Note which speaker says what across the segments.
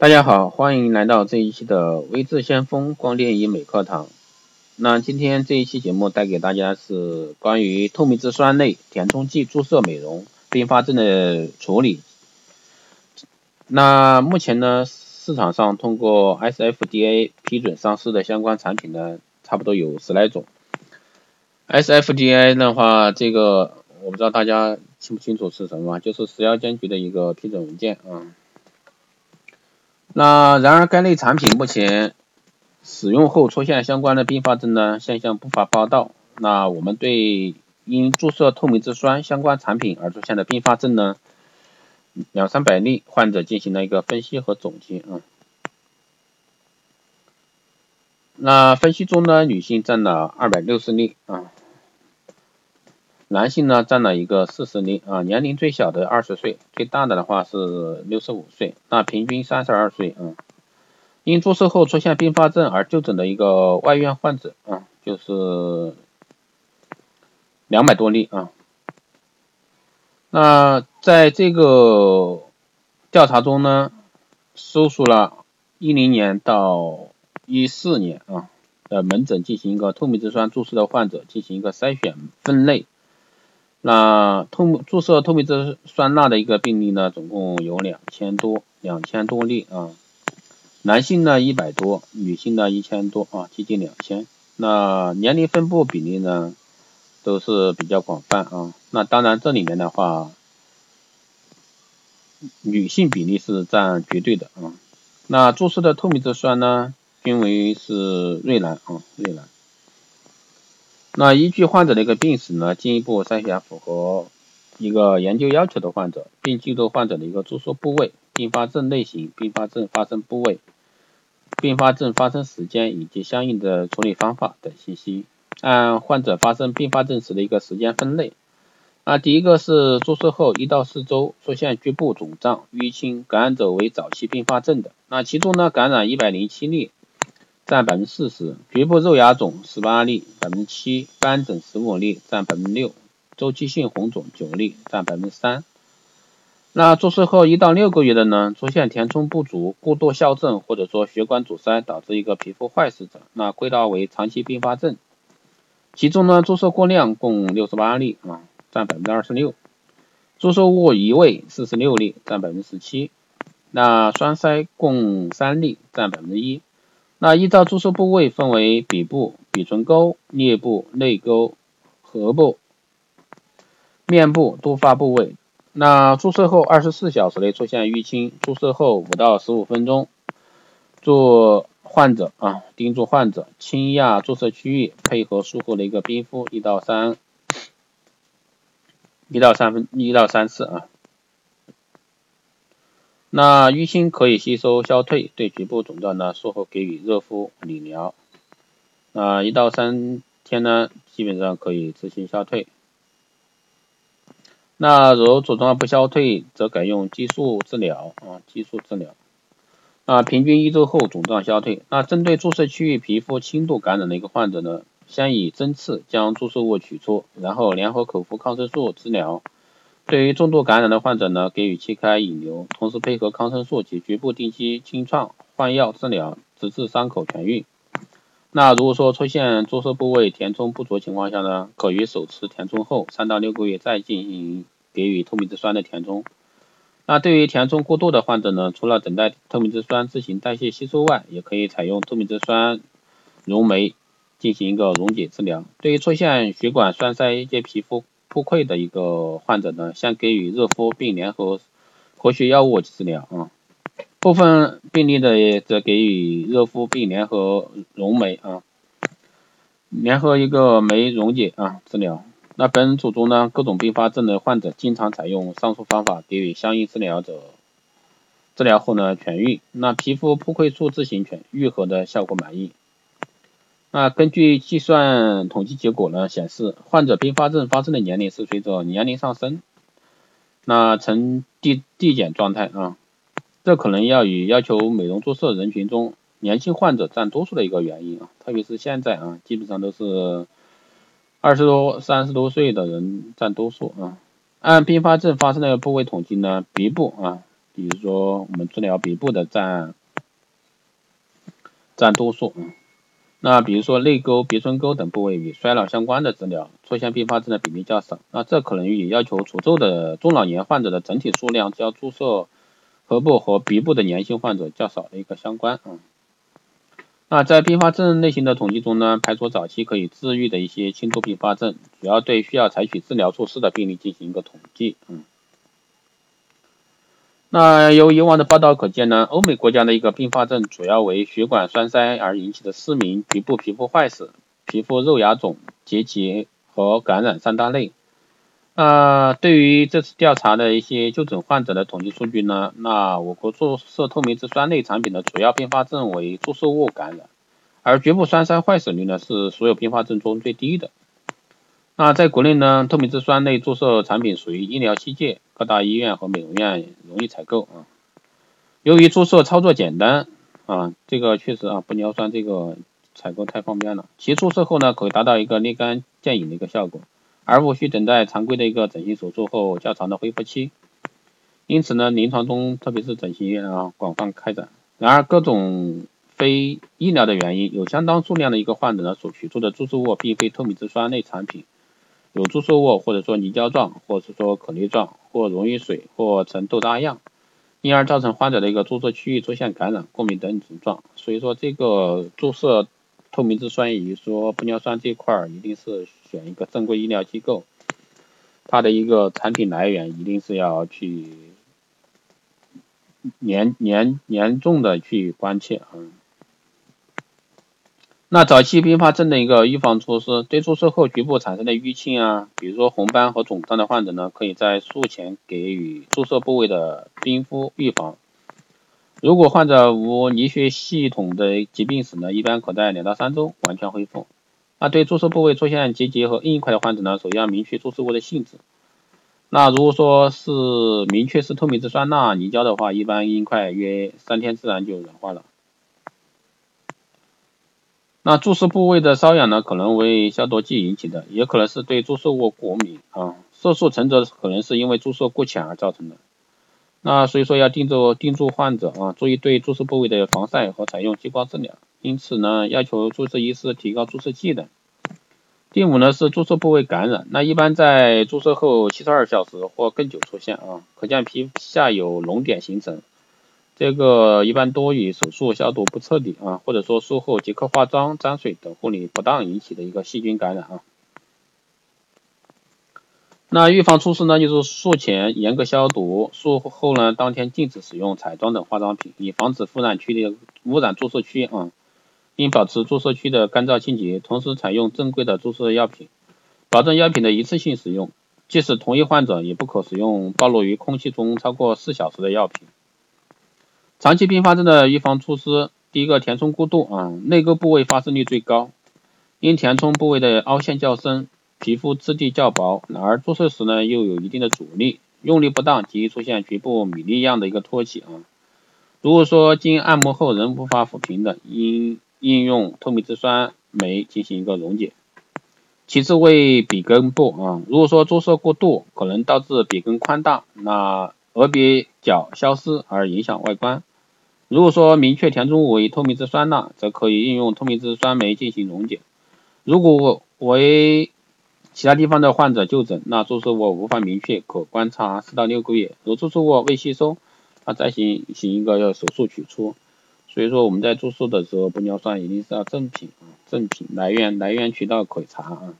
Speaker 1: 大家好，欢迎来到这一期的微智先锋光电医美课堂。那今天这一期节目带给大家是关于透明质酸类填充剂注射美容并发症的处理。那目前呢，市场上通过 SFDA 批准上市的相关产品呢，差不多有十来种。SFDA 的话，这个我不知道大家清不清楚是什么，就是食药监局的一个批准文件啊。那然而该类产品目前使用后出现相关的并发症呢现象不乏报道。那我们对因注射透明质酸相关产品而出现的并发症呢，两三百例患者进行了一个分析和总结啊。那分析中呢，女性占了二百六十例啊。男性呢占了一个四十例啊，年龄最小的二十岁，最大的的话是六十五岁，那平均三十二岁啊。因注射后出现并发症而就诊的一个外院患者啊，就是两百多例啊。那在这个调查中呢，搜索了一零年到一四年啊的门诊进行一个透明质酸注射的患者进行一个筛选分类。那透注射透明质酸钠的一个病例呢，总共有两千多，两千多例啊。男性呢一百多，女性呢一千多啊，接近两千。那年龄分布比例呢，都是比较广泛啊。那当然这里面的话，女性比例是占绝对的啊。那注射的透明质酸呢，均为是瑞兰啊，瑞兰。那依据患者的一个病史呢，进一步筛选符合一个研究要求的患者，并记录患者的一个注射部位、并发症类型、并发症发生部位、并发症发生时间以及相应的处理方法等信息，按患者发生并发症时的一个时间分类。啊第一个是注射后一到四周出现局部肿胀、淤青，感染者为早期并发症的，那其中呢感染一百零七例。占百分之四十，局部肉芽肿十八例，百分之七，斑疹十五例，占百分之六，周期性红肿九例，占百分之三。那注射后一到六个月的呢，出现填充不足、过度校正或者说血管阻塞导致一个皮肤坏死者，那归纳为长期并发症。其中呢，注射过量共六十八例啊，占百分之二十六，注射物移位四十六例，占百分之十七。那栓塞共三例，占百分之一。那依照注射部位分为鼻部、鼻唇沟、颞部、泪沟、颌部、面部多发部位。那注射后二十四小时内出现淤青，注射后五到十五分钟，做患者啊，叮嘱患者轻压注射区域，配合术后的一个冰敷一到三一到三分一到三次啊。那淤青可以吸收消退，对局部肿胀呢，术后给予热敷理疗。那一到三天呢，基本上可以自行消退。那如肿胀不消退，则改用激素治疗啊，激素治疗。那平均一周后肿胀消退。那针对注射区域皮肤轻度感染的一个患者呢，先以针刺将注射物取出，然后联合口服抗生素治疗。对于重度感染的患者呢，给予气开引流，同时配合抗生素及局部定期清创换药治疗，直至伤口痊愈。那如果说出现注射部位填充不足情况下呢，可于首次填充后三到六个月再进行给予透明质酸的填充。那对于填充过度的患者呢，除了等待透明质酸自行代谢吸收外，也可以采用透明质酸溶酶进行一个溶解治疗。对于出现血管栓塞及皮肤破溃的一个患者呢，先给予热敷并联合活血药物治疗啊。部分病例的则给予热敷并联合溶酶啊，联合一个酶溶解啊治疗。那本组中呢，各种并发症的患者经常采用上述方法给予相应治疗者，治疗后呢痊愈。那皮肤破溃处自行痊愈合的效果满意。那根据计算统计结果呢，显示患者并发症发生的年龄是随着年龄上升，那呈递递减状态啊，这可能要与要求美容注射人群中年轻患者占多数的一个原因啊，特别是现在啊，基本上都是二十多、三十多岁的人占多数啊。按并发症发生的部位统计呢，鼻部啊比如说我们治疗鼻部的占占多数，嗯，那比如说泪沟、鼻唇沟等部位与衰老相关的治疗，出现并发症的比例较少，那这可能与要求除皱的中老年患者的整体数量较注射颌部和鼻部的年轻患者较少的一个相关，嗯。那在并发症类型的统计中呢，排除早期可以治愈的一些轻度并发症，主要对需要采取治疗措施的病例进行一个统计。嗯，那由以往的报道可见呢，欧美国家的一个并发症主要为血管栓塞而引起的失明、局部皮肤坏死、皮肤肉芽肿、结节和感染三大类。呃，对于这次调查的一些就诊患者的统计数据呢，那我国注射透明质酸类产品的主要并发症为注射物感染，而局部栓塞坏死率呢是所有并发症中最低的。那在国内呢，透明质酸类注射产品属于医疗器械，各大医院和美容院容易采购啊。由于注射操作简单啊，这个确实啊，玻尿酸这个采购太方便了，其注射后呢可以达到一个立竿见影的一个效果。而无需等待常规的一个整形手术后较长的恢复期，因此呢，临床中特别是整形医院啊广泛开展。然而，各种非医疗的原因，有相当数量的一个患者呢所取出的注射物并非透明质酸类产品，有注射物或者说凝胶状，或者是说颗粒状，或溶于水，或呈豆渣样，因而造成患者的一个注射区域出现感染、过敏等症状。所以说，这个注射透明质酸以及说玻尿酸这块一定是。选一个正规医疗机构，它的一个产品来源一定是要去严严严重的去关切啊。那早期并发症的一个预防措施，对注射后局部产生的淤青啊，比如说红斑和肿胀的患者呢，可以在术前给予注射部位的冰敷预防。如果患者无凝血系统的疾病史呢，一般可在两到三周完全恢复。那对注射部位出现结节和硬块的患者呢，首先要明确注射物的性质。那如果说是明确是透明质酸钠凝胶的话，一般硬块约三天自然就软化了。那注射部位的瘙痒呢，可能为消毒剂引起的，也可能是对注射物过敏啊。色素沉着可能是因为注射过浅而造成的。那所以说要叮嘱叮嘱患者啊，注意对注射部位的防晒和采用激光治疗。因此呢，要求注射医师提高注射剂的。第五呢是注射部位感染，那一般在注射后七十二小时或更久出现啊，可见皮下有脓点形成，这个一般多与手术消毒不彻底啊，或者说术后即刻化妆、沾水等护理不当引起的一个细菌感染啊。那预防措施呢，就是术前严格消毒，术后呢当天禁止使用彩妆等化妆品，以防止污染区的污染注射区啊。应保持注射区的干燥清洁，同时采用正规的注射药品，保证药品的一次性使用。即使同一患者，也不可使用暴露于空气中超过四小时的药品。长期并发症的预防措施，第一个填充过度啊，内沟部位发生率最高，因填充部位的凹陷较深，皮肤质地较薄，而注射时呢又有一定的阻力，用力不当极易出现局部米粒样的一个凸起啊。如果说经按摩后仍无法抚平的，应应用透明质酸酶进行一个溶解。其次为鼻根部啊，如果说注射过度，可能导致鼻根宽大，那额鼻角消失而影响外观。如果说明确填充物为透明质酸钠，则可以应用透明质酸酶进行溶解。如果为其他地方的患者就诊，那注射物无法明确，可观察四到六个月。如注射物未吸收，那再行行一个要手术取出。所以说我们在注射的时候，玻尿酸一定是要正品啊，正品来源来源渠道可查啊。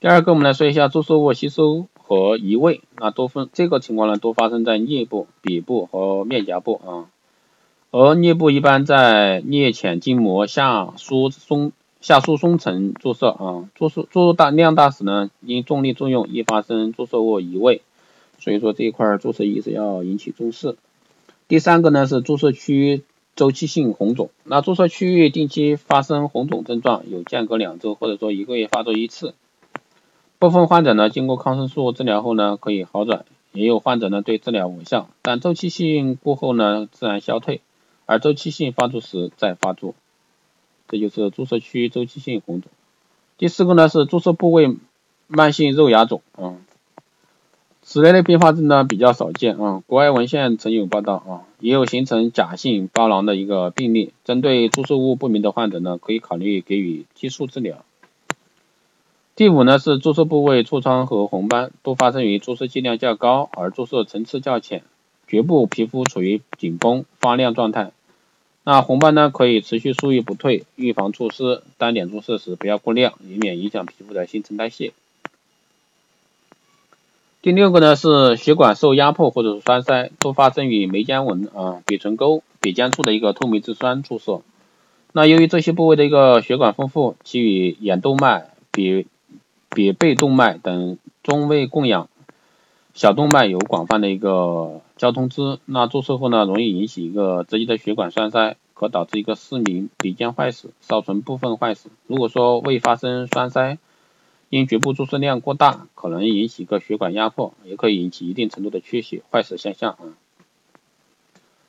Speaker 1: 第二个，我们来说一下注射物吸收和移位，那多分这个情况呢，多发生在颞部、鼻部和面颊部啊。而颞部一般在颞浅筋膜下疏松下疏松层注射啊，注射注入大量大时呢，因重力作用易发生注射物移位，所以说这一块注射仪是要引起重视。第三个呢是注射区周期性红肿，那注射区域定期发生红肿症状，有间隔两周或者说一个月发作一次。部分患者呢经过抗生素治疗后呢可以好转，也有患者呢对治疗无效，但周期性过后呢自然消退，而周期性发作时再发作，这就是注射区周期性红肿。第四个呢是注射部位慢性肉芽肿，嗯。此类的并发症呢比较少见啊，国外文献曾有报道啊，也有形成假性包囊的一个病例。针对注射物不明的患者呢，可以考虑给予激素治疗。第五呢是注射部位痤疮和红斑，多发生于注射剂量较高而注射层次较浅，局部皮肤处于紧绷发亮状态。那红斑呢可以持续数日不退，预防猝湿，单点注射时不要过量，以免影响皮肤的新陈代谢。第六个呢是血管受压迫或者是栓塞，多发生于眉间纹啊、鼻唇沟、鼻尖处的一个透明质酸注射。那由于这些部位的一个血管丰富，其与眼动脉、鼻鼻背动脉等中位供氧小动脉有广泛的一个交通支，那注射后呢，容易引起一个直接的血管栓塞，可导致一个失明、鼻尖坏死、少唇部分坏死。如果说未发生栓塞，因局部注射量过大，可能引起一个血管压迫，也可以引起一定程度的缺血、坏死现象啊。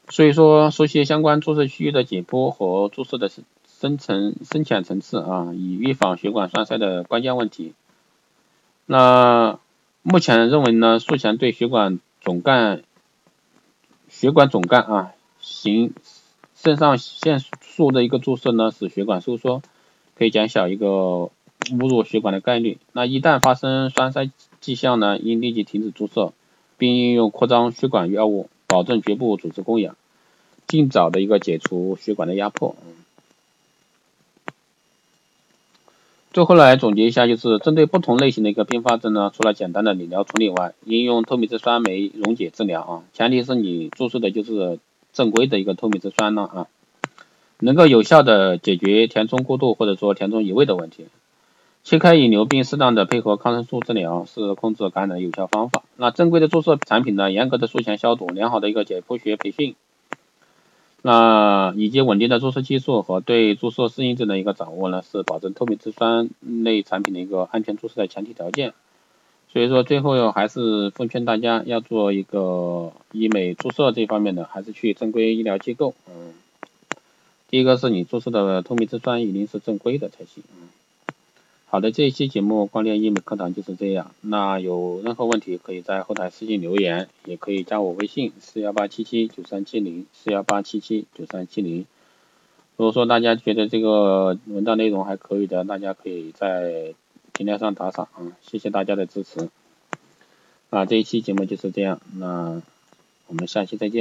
Speaker 1: 所以说，熟悉相关注射区域的解剖和注射的深深层、深浅层次啊，以预防血管栓塞的关键问题。那目前认为呢，术前对血管总干、血管总干啊，行肾上腺素的一个注射呢，使血管收缩，可以减小一个。误入血管的概率，那一旦发生栓塞迹象呢，应立即停止注射，并应用扩张血管药物，保证局部组织供氧，尽早的一个解除血管的压迫。最后来总结一下，就是针对不同类型的一个并发症呢，除了简单的理疗处理外，应用透明质酸酶溶解治疗啊，前提是你注射的就是正规的一个透明质酸呢啊，能够有效的解决填充过度或者说填充移位的问题。切开引流并适当的配合抗生素治疗是控制感染的有效方法。那正规的注射产品呢，严格的术前消毒，良好的一个解剖学培训，那以及稳定的注射技术和对注射适应症的一个掌握呢，是保证透明质酸类产品的一个安全注射的前提条件。所以说最后还是奉劝大家要做一个医美注射这方面的，还是去正规医疗机构。嗯，第一个是你注射的透明质酸一定是正规的才行。嗯。好的，这一期节目光电医美课堂就是这样。那有任何问题可以在后台私信留言，也可以加我微信四幺八七七九三七零四幺八七七九三七零。如果说大家觉得这个文章内容还可以的，大家可以在平台上打赏，谢谢大家的支持。啊，这一期节目就是这样，那我们下期再见。